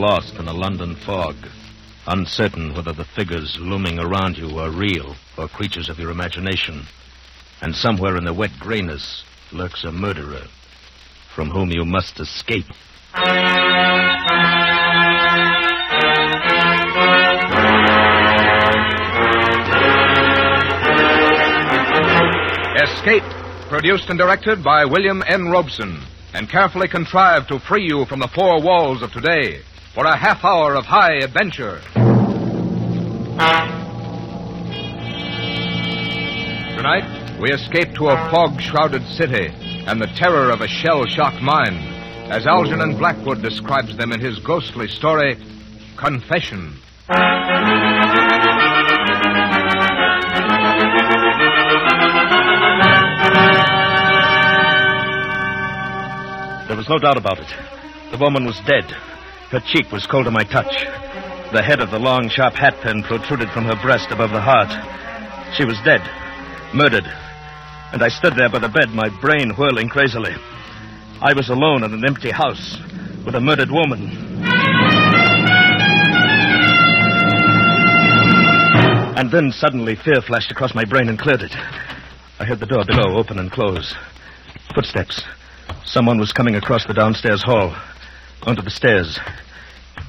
lost in a London fog, uncertain whether the figures looming around you are real or creatures of your imagination. And somewhere in the wet grayness lurks a murderer from whom you must escape. Escape, produced and directed by William N. Robson, and carefully contrived to free you from the four walls of today for a half hour of high adventure. Tonight, we escape to a fog shrouded city and the terror of a shell shocked mine, as Algernon Blackwood describes them in his ghostly story, Confession. There was no doubt about it. The woman was dead. Her cheek was cold to my touch. The head of the long, sharp hat pin protruded from her breast above the heart. She was dead, murdered. And I stood there by the bed, my brain whirling crazily. I was alone in an empty house with a murdered woman. And then suddenly fear flashed across my brain and cleared it. I heard the door below open and close. Footsteps. Someone was coming across the downstairs hall, onto the stairs.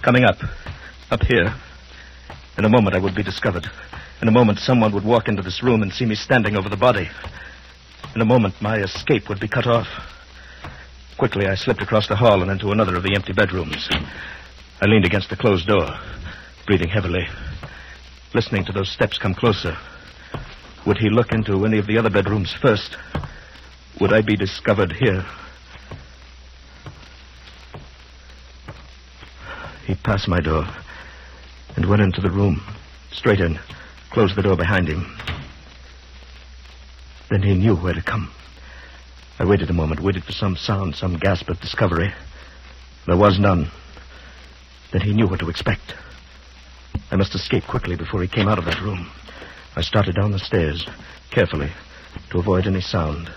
Coming up. Up here. In a moment, I would be discovered. In a moment, someone would walk into this room and see me standing over the body. In a moment, my escape would be cut off. Quickly, I slipped across the hall and into another of the empty bedrooms. I leaned against the closed door, breathing heavily, listening to those steps come closer. Would he look into any of the other bedrooms first? Would I be discovered here? He passed my door and went into the room, straight in, closed the door behind him. Then he knew where to come. I waited a moment, waited for some sound, some gasp of discovery. There was none. Then he knew what to expect. I must escape quickly before he came out of that room. I started down the stairs, carefully, to avoid any sound.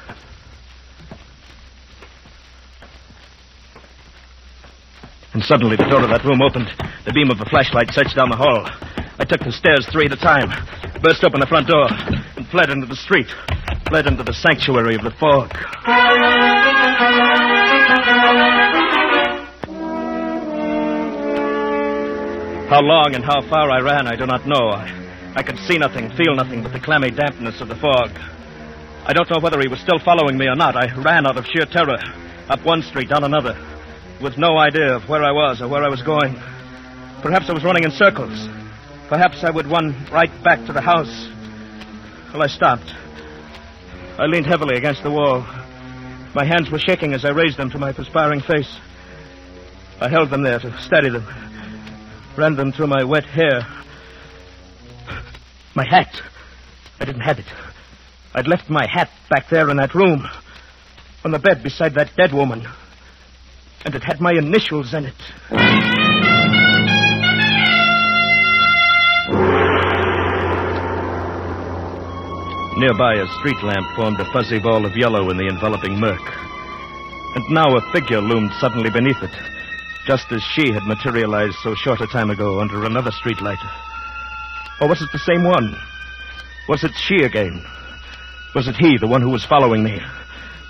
And suddenly the door of that room opened. The beam of a flashlight searched down the hall. I took the stairs three at a time, burst open the front door, and fled into the street, fled into the sanctuary of the fog. How long and how far I ran, I do not know. I, I could see nothing, feel nothing but the clammy dampness of the fog. I don't know whether he was still following me or not. I ran out of sheer terror, up one street, down another, with no idea of where I was or where I was going. Perhaps I was running in circles. Perhaps I would run right back to the house. Well, I stopped. I leaned heavily against the wall. My hands were shaking as I raised them to my perspiring face. I held them there to steady them, ran them through my wet hair. My hat. I didn't have it. I'd left my hat back there in that room, on the bed beside that dead woman. And it had my initials in it. Nearby, a street lamp formed a fuzzy ball of yellow in the enveloping murk. And now a figure loomed suddenly beneath it, just as she had materialized so short a time ago under another streetlight. Or was it the same one? Was it she again? Was it he, the one who was following me?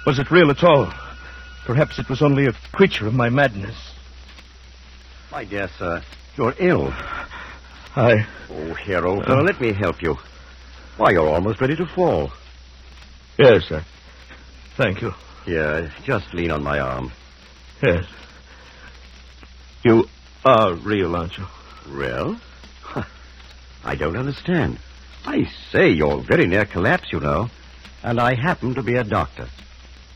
Was it real at all? Perhaps it was only a creature of my madness. My dear sir, you're ill. I. Oh, here, old fellow, let me help you. Why, you're almost ready to fall. Yes, sir. Thank you. Here, just lean on my arm. Yes. You are real, aren't you? Real? Huh. I don't understand. I say, you're very near collapse, you know. And I happen to be a doctor.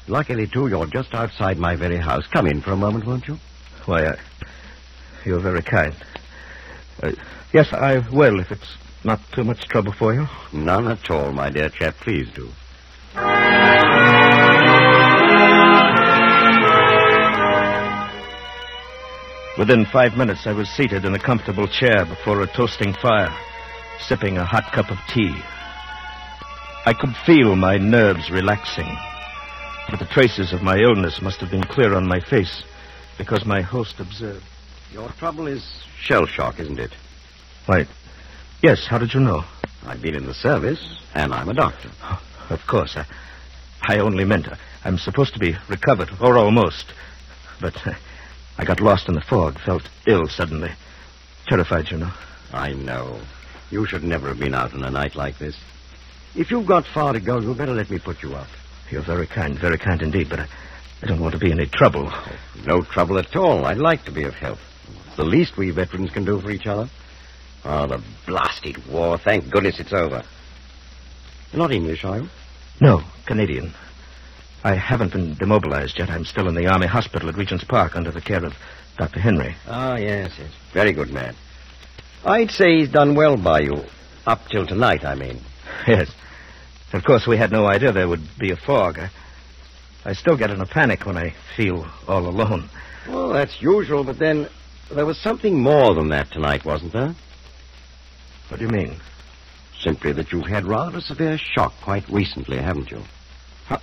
Luckily, too, you're just outside my very house. Come in for a moment, won't you? Why, I, you're very kind. Uh, yes, I will, if it's not too much trouble for you. None at all, my dear chap. Please do. Within five minutes, I was seated in a comfortable chair before a toasting fire, sipping a hot cup of tea. I could feel my nerves relaxing, but the traces of my illness must have been clear on my face because my host observed. Your trouble is shell shock, isn't it? Why, yes, how did you know? I've been in the service, and I'm a doctor. Oh, of course. I, I only meant I'm supposed to be recovered, or almost. But uh, I got lost in the fog, felt ill suddenly. Terrified, you know. I know. You should never have been out on a night like this. If you've got far to go, you'd better let me put you up. You're very kind, very kind indeed, but I, I don't want to be any trouble. No trouble at all. I'd like to be of help. It's the least we veterans can do for each other. Oh, the blasted war. Thank goodness it's over. You're not English, are you? No, Canadian. I haven't been demobilized yet. I'm still in the Army hospital at Regent's Park under the care of Dr. Henry. Ah, yes, yes. Very good man. I'd say he's done well by you. Up till tonight, I mean. Yes. Of course, we had no idea there would be a fog. I, I still get in a panic when I feel all alone. Well, that's usual, but then there was something more than that tonight, wasn't there? What do you mean? Simply that you've had rather a severe shock quite recently, haven't you? How,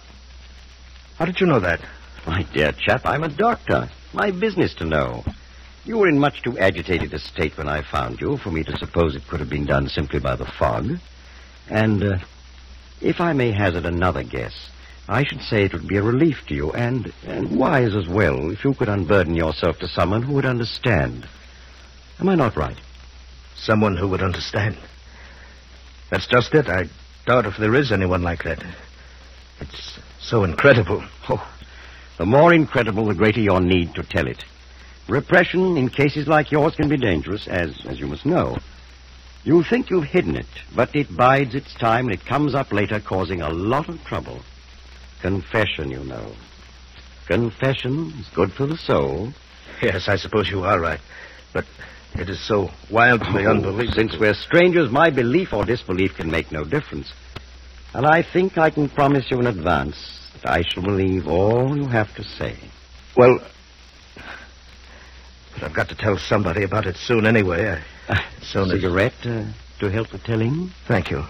how did you know that? My dear chap, I'm a doctor. My business to know. You were in much too agitated a state when I found you for me to suppose it could have been done simply by the fog. And, uh, if I may hazard another guess, I should say it would be a relief to you and, and wise as well if you could unburden yourself to someone who would understand. Am I not right? Someone who would understand. That's just it. I doubt if there is anyone like that. It's so incredible. Oh, the more incredible, the greater your need to tell it. Repression in cases like yours can be dangerous, as, as you must know. You think you've hidden it, but it bides its time and it comes up later causing a lot of trouble. Confession, you know. Confession is good for the soul. Yes, I suppose you are right. But it is so wildly Oh, unbelievable. Since we're strangers, my belief or disbelief can make no difference. And I think I can promise you in advance that I shall believe all you have to say. Well, but I've got to tell somebody about it soon anyway. I, as... Cigarette uh, to help the telling? Thank you.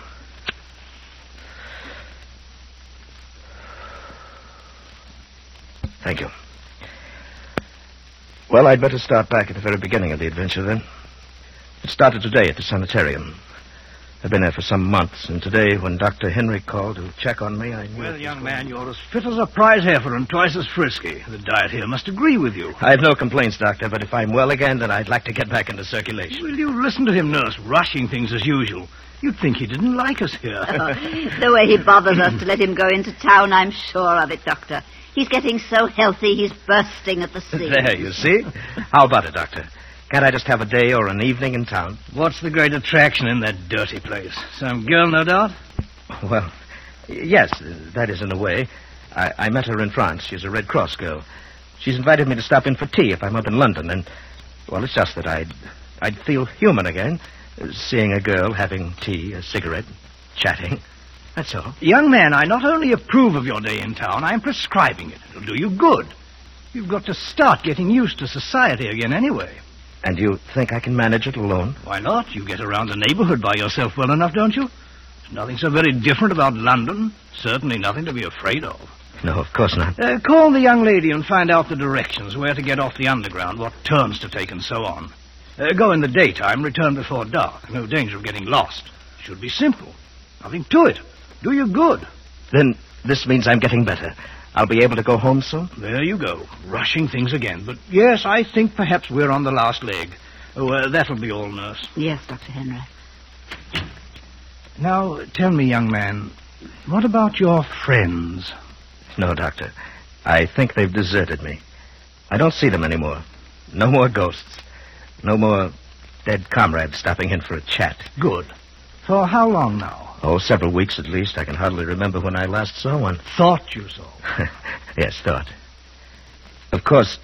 Thank you. Well, I'd better start back at the very beginning of the adventure then. It started today at the sanitarium. I've been there for some months, and today, when Dr. Henry called to check on me, I knew. Well, young was man, you're as fit as a prize heifer and twice as frisky. The diet here must agree with you. I have no complaints, Doctor, but if I'm well again, then I'd like to get back into circulation. Will you listen to him, nurse, rushing things as usual? You'd think he didn't like us here. Oh, the way he bothers us to let him go into town, I'm sure of it, Doctor. He's getting so healthy, he's bursting at the seams. There, you see? How about it, Doctor? Can't I just have a day or an evening in town? What's the great attraction in that dirty place? Some girl, no doubt? Well, yes, that is in a way. I, I met her in France. She's a Red Cross girl. She's invited me to stop in for tea if I'm up in London, and well, it's just that I'd I'd feel human again, seeing a girl having tea, a cigarette, chatting. That's all. Young man, I not only approve of your day in town, I'm prescribing it. It'll do you good. You've got to start getting used to society again anyway. And you think I can manage it alone? Why not? You get around the neighborhood by yourself well enough, don't you? There's nothing so very different about London. Certainly nothing to be afraid of. No, of course not. Uh, call the young lady and find out the directions, where to get off the underground, what turns to take, and so on. Uh, go in the daytime, return before dark. No danger of getting lost. Should be simple. Nothing to it. Do you good. Then this means I'm getting better. I'll be able to go home soon? There you go. Rushing things again. But yes, I think perhaps we're on the last leg. Oh, uh, that'll be all, nurse. Yes, Dr. Henry. Now, tell me, young man, what about your friends? No, Doctor. I think they've deserted me. I don't see them anymore. No more ghosts. No more dead comrades stopping in for a chat. Good. For how long now? Oh, several weeks at least. I can hardly remember when I last saw one. Thought you saw. yes, thought. Of course,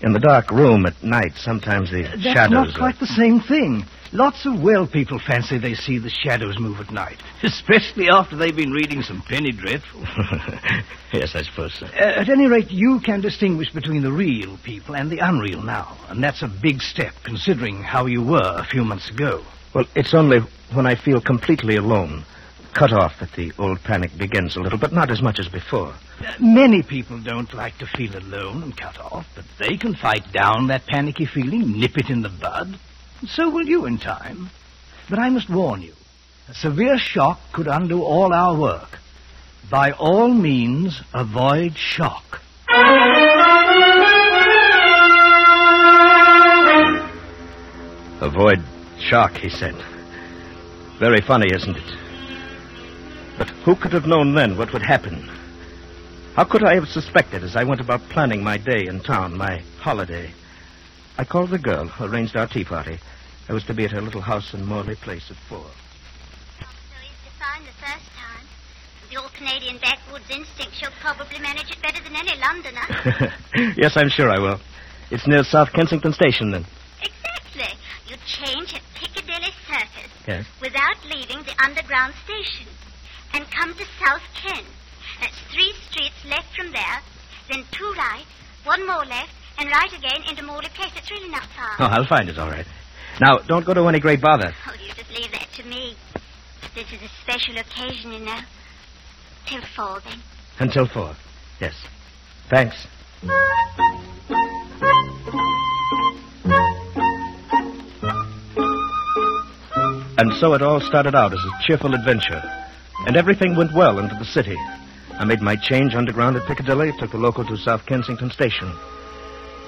in the dark room at night, sometimes the That's shadows. not are- quite the same thing. Lots of well people fancy they see the shadows move at night, especially after they've been reading some penny dreadful. yes, I suppose so. Uh, at any rate, you can distinguish between the real people and the unreal now, and that's a big step, considering how you were a few months ago. Well, it's only when I feel completely alone, cut off that the old panic begins a little, but not as much as before. Many people don't like to feel alone and cut off, but they can fight down that panicky feeling, nip it in the bud. And so will you in time. But I must warn you, a severe shock could undo all our work. By all means, avoid shock. Avoid shock, he said. Very funny, isn't it? But who could have known then what would happen? How could I have suspected as I went about planning my day in town, my holiday? I called the girl, arranged our tea party. I was to be at her little house in Morley Place at four. So he's defined the first time. The old Canadian backwoods instinct, she'll probably manage it better than any Londoner. yes, I'm sure I will. It's near South Kensington Station, then. exactly. You change at Piccadilly Circus Yes. without leaving the underground station and come to South Ken. That's three streets left from there, then two right, one more left, and right again into Morley Place. It's really not far. Oh, I'll find it, all right. Now, don't go to any great bother. Oh, you just leave that to me. This is a special occasion, you know. Till four, then. Until four. Yes. Thanks. And so it all started out as a cheerful adventure. And everything went well into the city. I made my change underground at Piccadilly, took the local to South Kensington Station.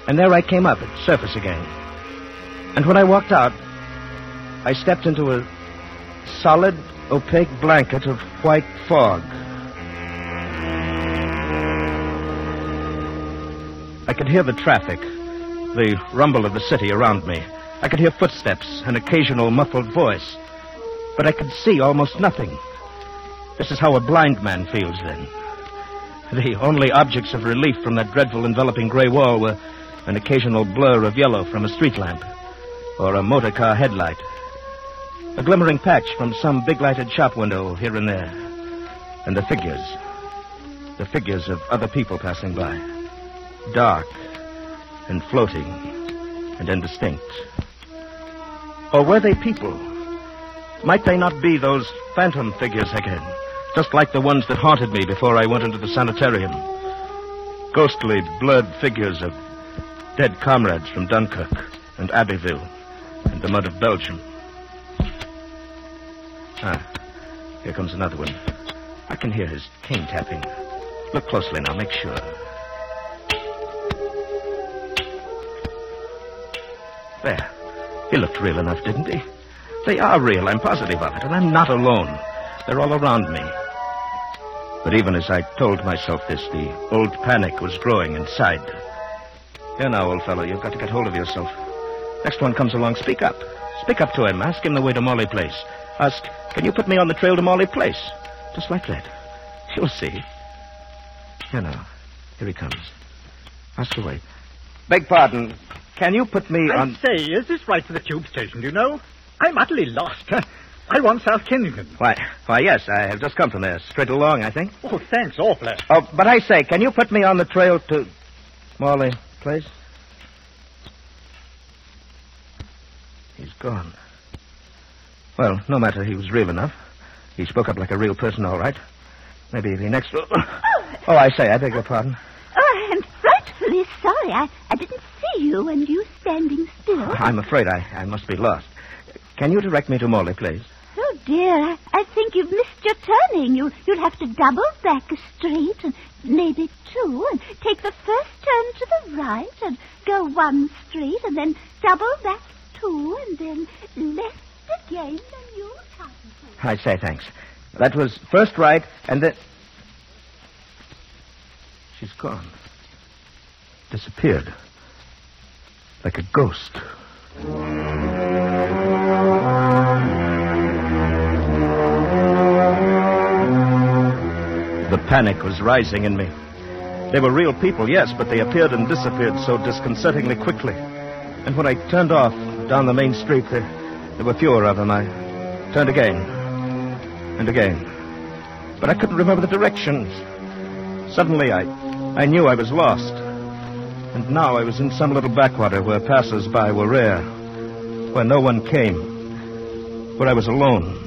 And there I came up at surface again. And when I walked out, I stepped into a solid, opaque blanket of white fog. I could hear the traffic, the rumble of the city around me. I could hear footsteps, an occasional muffled voice. But I could see almost nothing. This is how a blind man feels then. The only objects of relief from that dreadful enveloping gray wall were an occasional blur of yellow from a street lamp or a motor car headlight. A glimmering patch from some big lighted shop window here and there. And the figures. The figures of other people passing by. Dark and floating and indistinct. Or were they people? Might they not be those phantom figures again? Just like the ones that haunted me before I went into the sanitarium. Ghostly, blurred figures of dead comrades from Dunkirk and Abbeville and the mud of Belgium. Ah, here comes another one. I can hear his cane tapping. Look closely now, make sure. There. He looked real enough, didn't he? They are real, I'm positive of it, and I'm not alone. They're all around me. But even as I told myself this, the old panic was growing inside. Here now, old fellow, you've got to get hold of yourself. Next one comes along, speak up. Speak up to him. Ask him the way to Morley Place. Ask, can you put me on the trail to Morley Place? Just like that. You'll see. Here now. Here he comes. Ask the way. Beg pardon. Can you put me I on... say, is this right for the tube station, do you know? I'm utterly lost. I want South Kensington. Why, why, yes, I have just come from there. Straight along, I think. Oh, thanks awfully. Oh, but I say, can you put me on the trail to Morley Place? He's gone. Well, no matter, he was real enough. He spoke up like a real person, all right. Maybe the next. Oh, oh I say, I beg your pardon. Oh, I'm frightfully sorry. I, I didn't see you and you standing still. I'm afraid I, I must be lost. Can you direct me to Morley Place? Oh, dear. I, I think you've missed your turning. You, you'll have to double back a street and maybe two and take the first turn to the right and go one street and then double back two and then left again and you'll come. I say, thanks. That was first right, and then. She's gone. Disappeared. Like a ghost. The panic was rising in me. They were real people, yes, but they appeared and disappeared so disconcertingly quickly. And when I turned off down the main street, there, there were fewer of them. I turned again and again. But I couldn't remember the directions. Suddenly, I, I knew I was lost. And now I was in some little backwater where passers-by were rare, where no one came, where I was alone.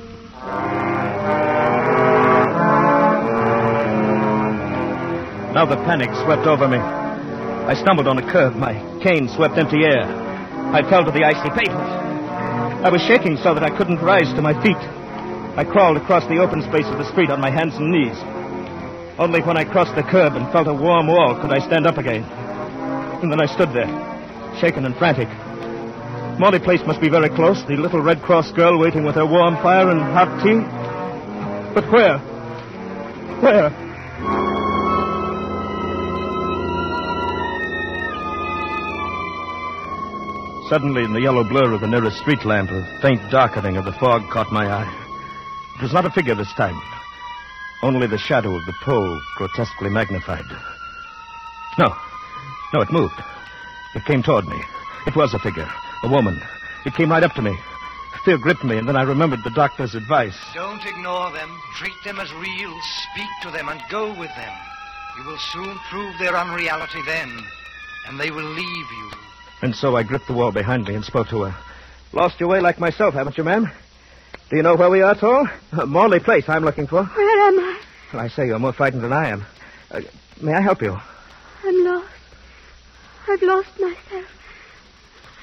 Now the panic swept over me. I stumbled on a curb. My cane swept empty air. I fell to the icy pavement. I was shaking so that I couldn't rise to my feet. I crawled across the open space of the street on my hands and knees. Only when I crossed the curb and felt a warm wall could I stand up again. And then I stood there, shaken and frantic. Morley Place must be very close, the little Red Cross girl waiting with her warm fire and hot tea. But where? Where? Suddenly, in the yellow blur of the nearest street lamp, a faint darkening of the fog caught my eye. It was not a figure this time, only the shadow of the pole grotesquely magnified. No, no, it moved. It came toward me. It was a figure, a woman. It came right up to me. Fear gripped me, and then I remembered the doctor's advice. Don't ignore them. Treat them as real. Speak to them and go with them. You will soon prove their unreality then, and they will leave you. And so I gripped the wall behind me and spoke to her. Lost your way like myself, haven't you, ma'am? Do you know where we are at all? Morley Place, I'm looking for. Where am I? Well, I say you're more frightened than I am. Uh, may I help you? I'm lost. I've lost myself.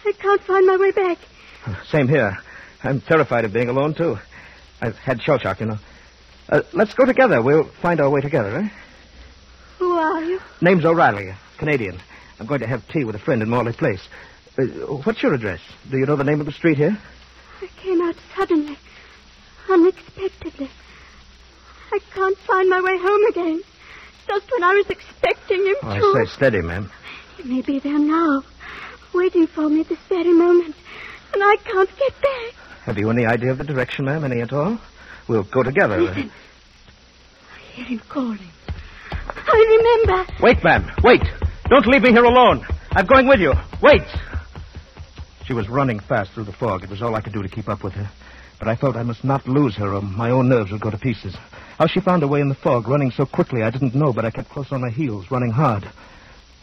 I can't find my way back. Same here. I'm terrified of being alone, too. I've had shell shock, you know. Uh, let's go together. We'll find our way together, eh? Who are you? Name's O'Reilly, Canadian. I'm going to have tea with a friend in Morley Place. Uh, what's your address? Do you know the name of the street here? I came out suddenly, unexpectedly. I can't find my way home again. Just when I was expecting him Oh, to. I say, steady, ma'am. He may be there now, waiting for me at this very moment. And I can't get back. Have you any idea of the direction, ma'am? Any at all? We'll go together. Listen. I hear him calling. I remember. Wait, ma'am. Wait. Don't leave me here alone. I'm going with you. Wait. She was running fast through the fog. It was all I could do to keep up with her. But I felt I must not lose her or my own nerves would go to pieces. How she found her way in the fog, running so quickly, I didn't know, but I kept close on her heels, running hard.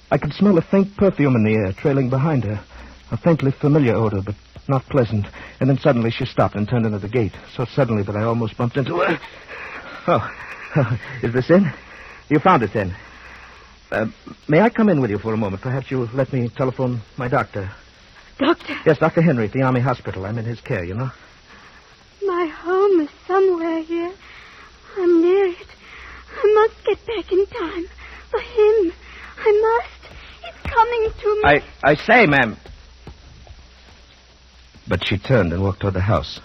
I could smell a faint perfume in the air, trailing behind her. A faintly familiar odor, but not pleasant. And then suddenly she stopped and turned into the gate, so suddenly that I almost bumped into her. Oh, is this in? You found it in. Uh, may I come in with you for a moment? Perhaps you'll let me telephone my doctor. Doctor, Yes, Dr. Henry at the Army Hospital. I'm in his care, you know. my home is somewhere here. I'm near it. I must get back in time. For him. I must. He's coming to me. I, I say, ma'am. But she turned and walked toward the house.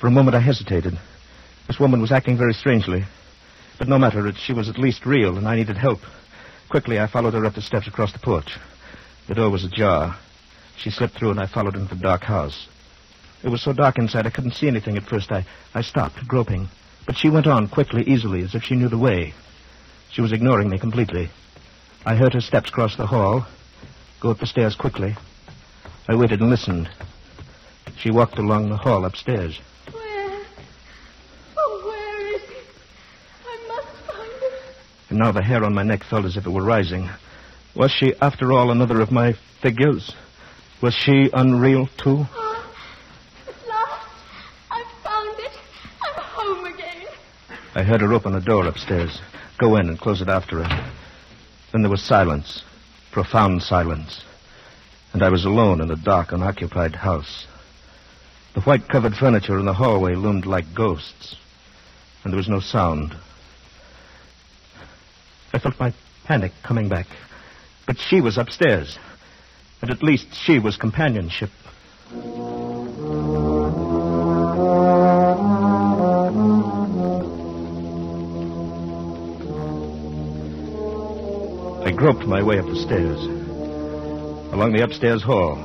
For a moment I hesitated. This woman was acting very strangely. But no matter, she was at least real, and I needed help. Quickly, I followed her up the steps across the porch. The door was ajar. She slipped through, and I followed into the dark house. It was so dark inside, I couldn't see anything at first. I, I stopped, groping. But she went on quickly, easily, as if she knew the way. She was ignoring me completely. I heard her steps cross the hall, go up the stairs quickly. I waited and listened. She walked along the hall upstairs. Where? Oh, where is it? I must find it. And now the hair on my neck felt as if it were rising. Was she, after all, another of my figures? Was she unreal, too? Oh, at last. I've found it. I'm home again. I heard her open a door upstairs, go in and close it after her. Then there was silence, profound silence. And I was alone in a dark, unoccupied house. The white covered furniture in the hallway loomed like ghosts. And there was no sound. I felt my panic coming back. But she was upstairs. And at least she was companionship. I groped my way up the stairs. Along the upstairs hall.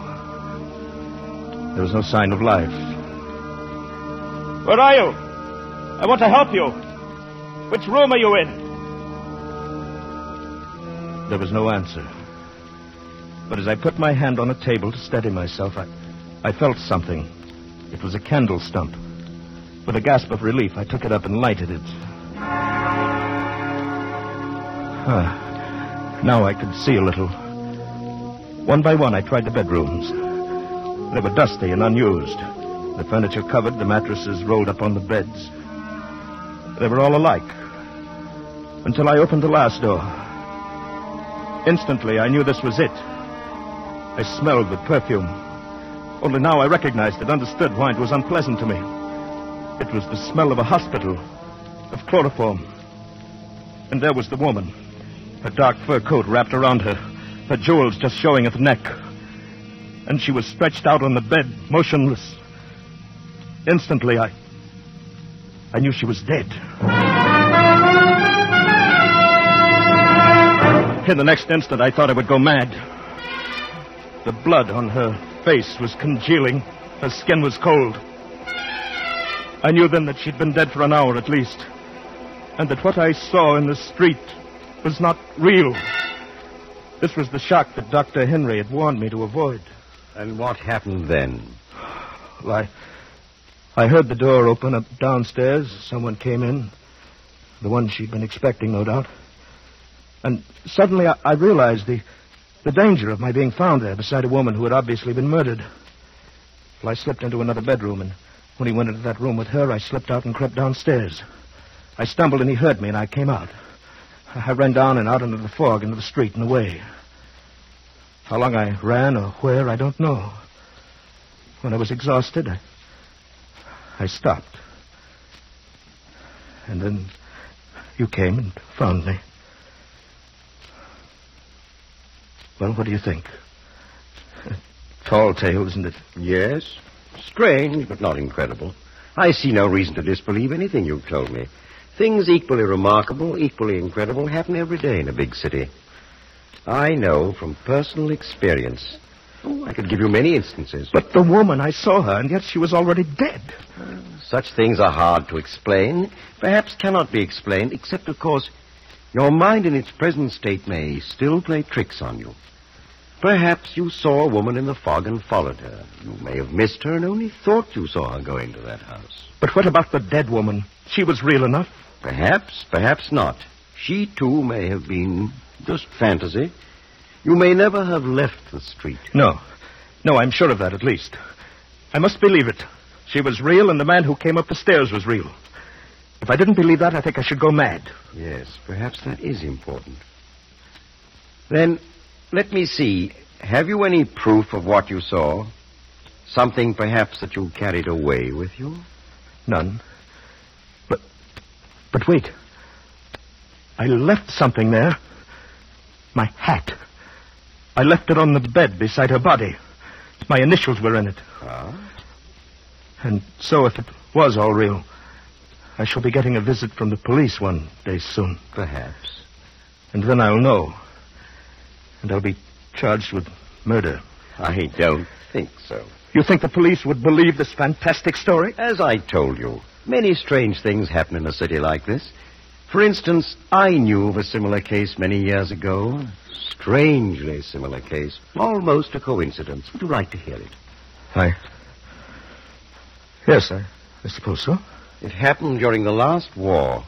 There was no sign of life. Where are you? I want to help you. Which room are you in? There was no answer. But as I put my hand on a table to steady myself, I, I felt something. It was a candle stump. With a gasp of relief, I took it up and lighted it. Ah, now I could see a little. One by one, I tried the bedrooms. They were dusty and unused. The furniture covered, the mattresses rolled up on the beds. They were all alike. Until I opened the last door. Instantly, I knew this was it. I smelled the perfume. Only now I recognized it, understood why it was unpleasant to me. It was the smell of a hospital, of chloroform. And there was the woman, her dark fur coat wrapped around her, her jewels just showing at the neck. And she was stretched out on the bed, motionless. Instantly, I. I knew she was dead. In the next instant, I thought I would go mad. The blood on her face was congealing. Her skin was cold. I knew then that she'd been dead for an hour at least. And that what I saw in the street was not real. This was the shock that Dr. Henry had warned me to avoid. And what happened then? Well, I, I heard the door open up downstairs. Someone came in. The one she'd been expecting, no doubt. And suddenly I, I realized the, the danger of my being found there beside a woman who had obviously been murdered. Well, I slipped into another bedroom, and when he went into that room with her, I slipped out and crept downstairs. I stumbled and he heard me, and I came out. I ran down and out into the fog, into the street and away. How long I ran or where, I don't know. When I was exhausted, I, I stopped. And then you came and found me. Well, what do you think? Tall tale, isn't it? Yes. Strange, but not incredible. I see no reason to disbelieve anything you've told me. Things equally remarkable, equally incredible, happen every day in a big city. I know from personal experience. Oh, I could give you many instances. But the woman, I saw her, and yet she was already dead. Such things are hard to explain, perhaps cannot be explained, except, of course, your mind in its present state may still play tricks on you. Perhaps you saw a woman in the fog and followed her. You may have missed her and only thought you saw her going to that house. But what about the dead woman? She was real enough. Perhaps, perhaps not. She, too, may have been just fantasy. You may never have left the street. No. No, I'm sure of that at least. I must believe it. She was real, and the man who came up the stairs was real. If I didn't believe that, I think I should go mad. Yes, perhaps that is important. Then, let me see. Have you any proof of what you saw? Something perhaps that you carried away with you? None. But. But wait. I left something there. My hat. I left it on the bed beside her body. My initials were in it. Ah? And so, if it was all real, I shall be getting a visit from the police one day soon. Perhaps. And then I'll know. And I'll be charged with murder. I don't think so. You think the police would believe this fantastic story? As I told you, many strange things happen in a city like this. For instance, I knew of a similar case many years ago. Strangely similar case. Almost a coincidence. Would you like to hear it? I. Yes, I, I suppose so. It happened during the last war.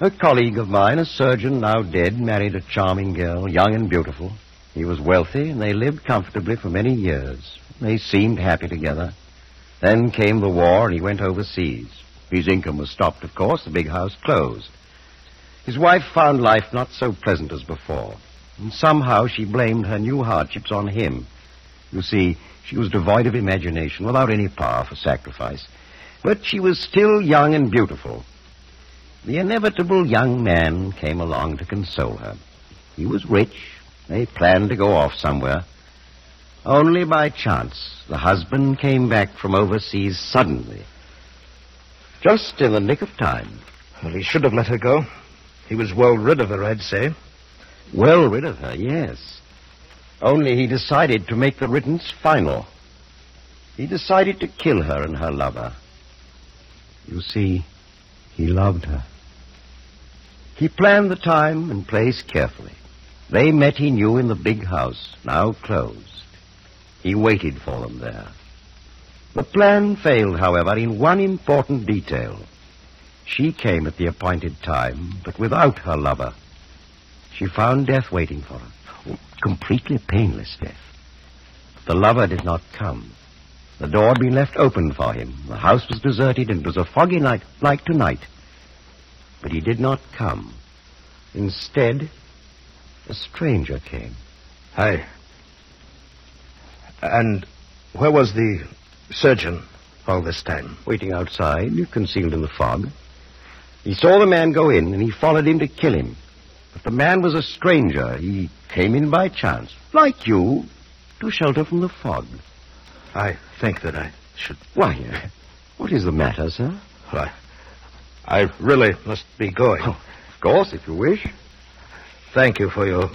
A colleague of mine, a surgeon now dead, married a charming girl, young and beautiful. He was wealthy, and they lived comfortably for many years. They seemed happy together. Then came the war, and he went overseas. His income was stopped, of course. The big house closed. His wife found life not so pleasant as before. And somehow she blamed her new hardships on him. You see, she was devoid of imagination, without any power for sacrifice. But she was still young and beautiful. The inevitable young man came along to console her. He was rich. They planned to go off somewhere. Only by chance, the husband came back from overseas suddenly. Just in the nick of time. Well, he should have let her go. He was well rid of her, I'd say. Well rid of her, yes. Only he decided to make the riddance final. He decided to kill her and her lover. You see, he loved her. He planned the time and place carefully. They met, he knew, in the big house, now closed. He waited for them there. The plan failed, however, in one important detail. She came at the appointed time, but without her lover. She found death waiting for her. Oh, completely painless death. The lover did not come. The door had been left open for him. The house was deserted, and it was a foggy night, like tonight. But he did not come. Instead, a stranger came. I. And where was the surgeon all this time? Waiting outside, concealed in the fog. He saw the man go in, and he followed him to kill him. But the man was a stranger. He came in by chance, like you, to shelter from the fog. I think that I should. Why, uh, what is the matter, sir? I, I really must be going. Oh, of course, if you wish. Thank you for your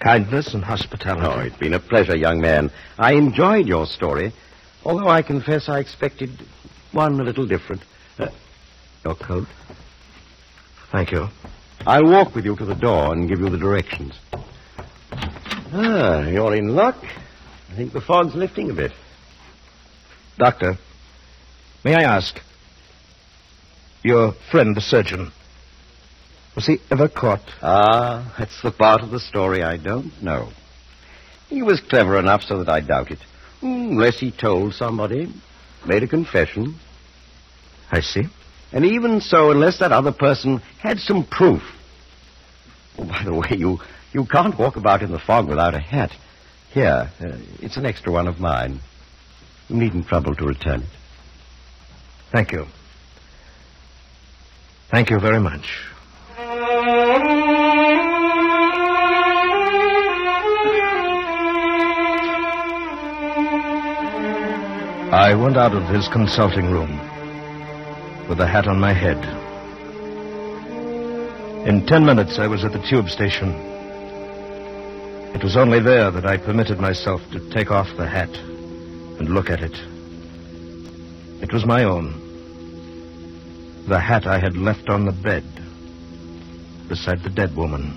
kindness and hospitality. Oh, it's been a pleasure, young man. I enjoyed your story, although I confess I expected one a little different. Uh, your coat. Thank you. I'll walk with you to the door and give you the directions. Ah, you're in luck. I think the fog's lifting a bit. Doctor, may I ask, your friend, the surgeon, was he ever caught? Ah, that's the part of the story I don't know. He was clever enough so that I doubt it. Unless he told somebody, made a confession. I see. And even so, unless that other person had some proof. Oh, by the way, you, you can't walk about in the fog without a hat. Here, uh, it's an extra one of mine. You needn't trouble to return it. Thank you. Thank you very much. I went out of his consulting room with a hat on my head. In ten minutes, I was at the tube station. It was only there that I permitted myself to take off the hat and look at it. It was my own. The hat I had left on the bed beside the dead woman.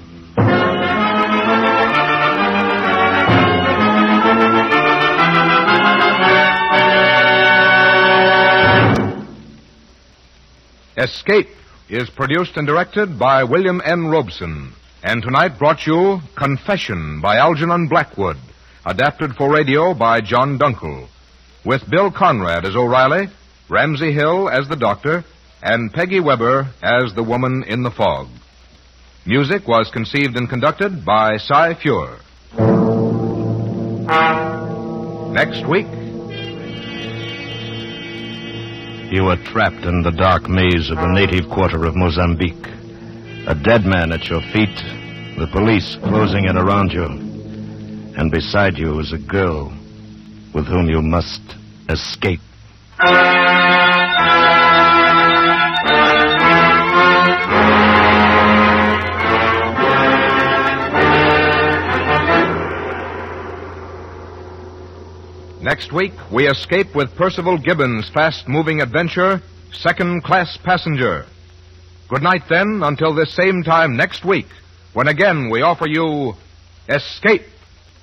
Escape is produced and directed by William N. Robson. And tonight brought you Confession by Algernon Blackwood, adapted for radio by John Dunkel. With Bill Conrad as O'Reilly, Ramsey Hill as the doctor, and Peggy Weber as the woman in the fog. Music was conceived and conducted by Cy Feuer. Next week, You were trapped in the dark maze of the native quarter of Mozambique. A dead man at your feet, the police closing in around you. And beside you is a girl with whom you must escape. Next week, we escape with Percival Gibbons' fast moving adventure, Second Class Passenger. Good night, then, until this same time next week, when again we offer you Escape.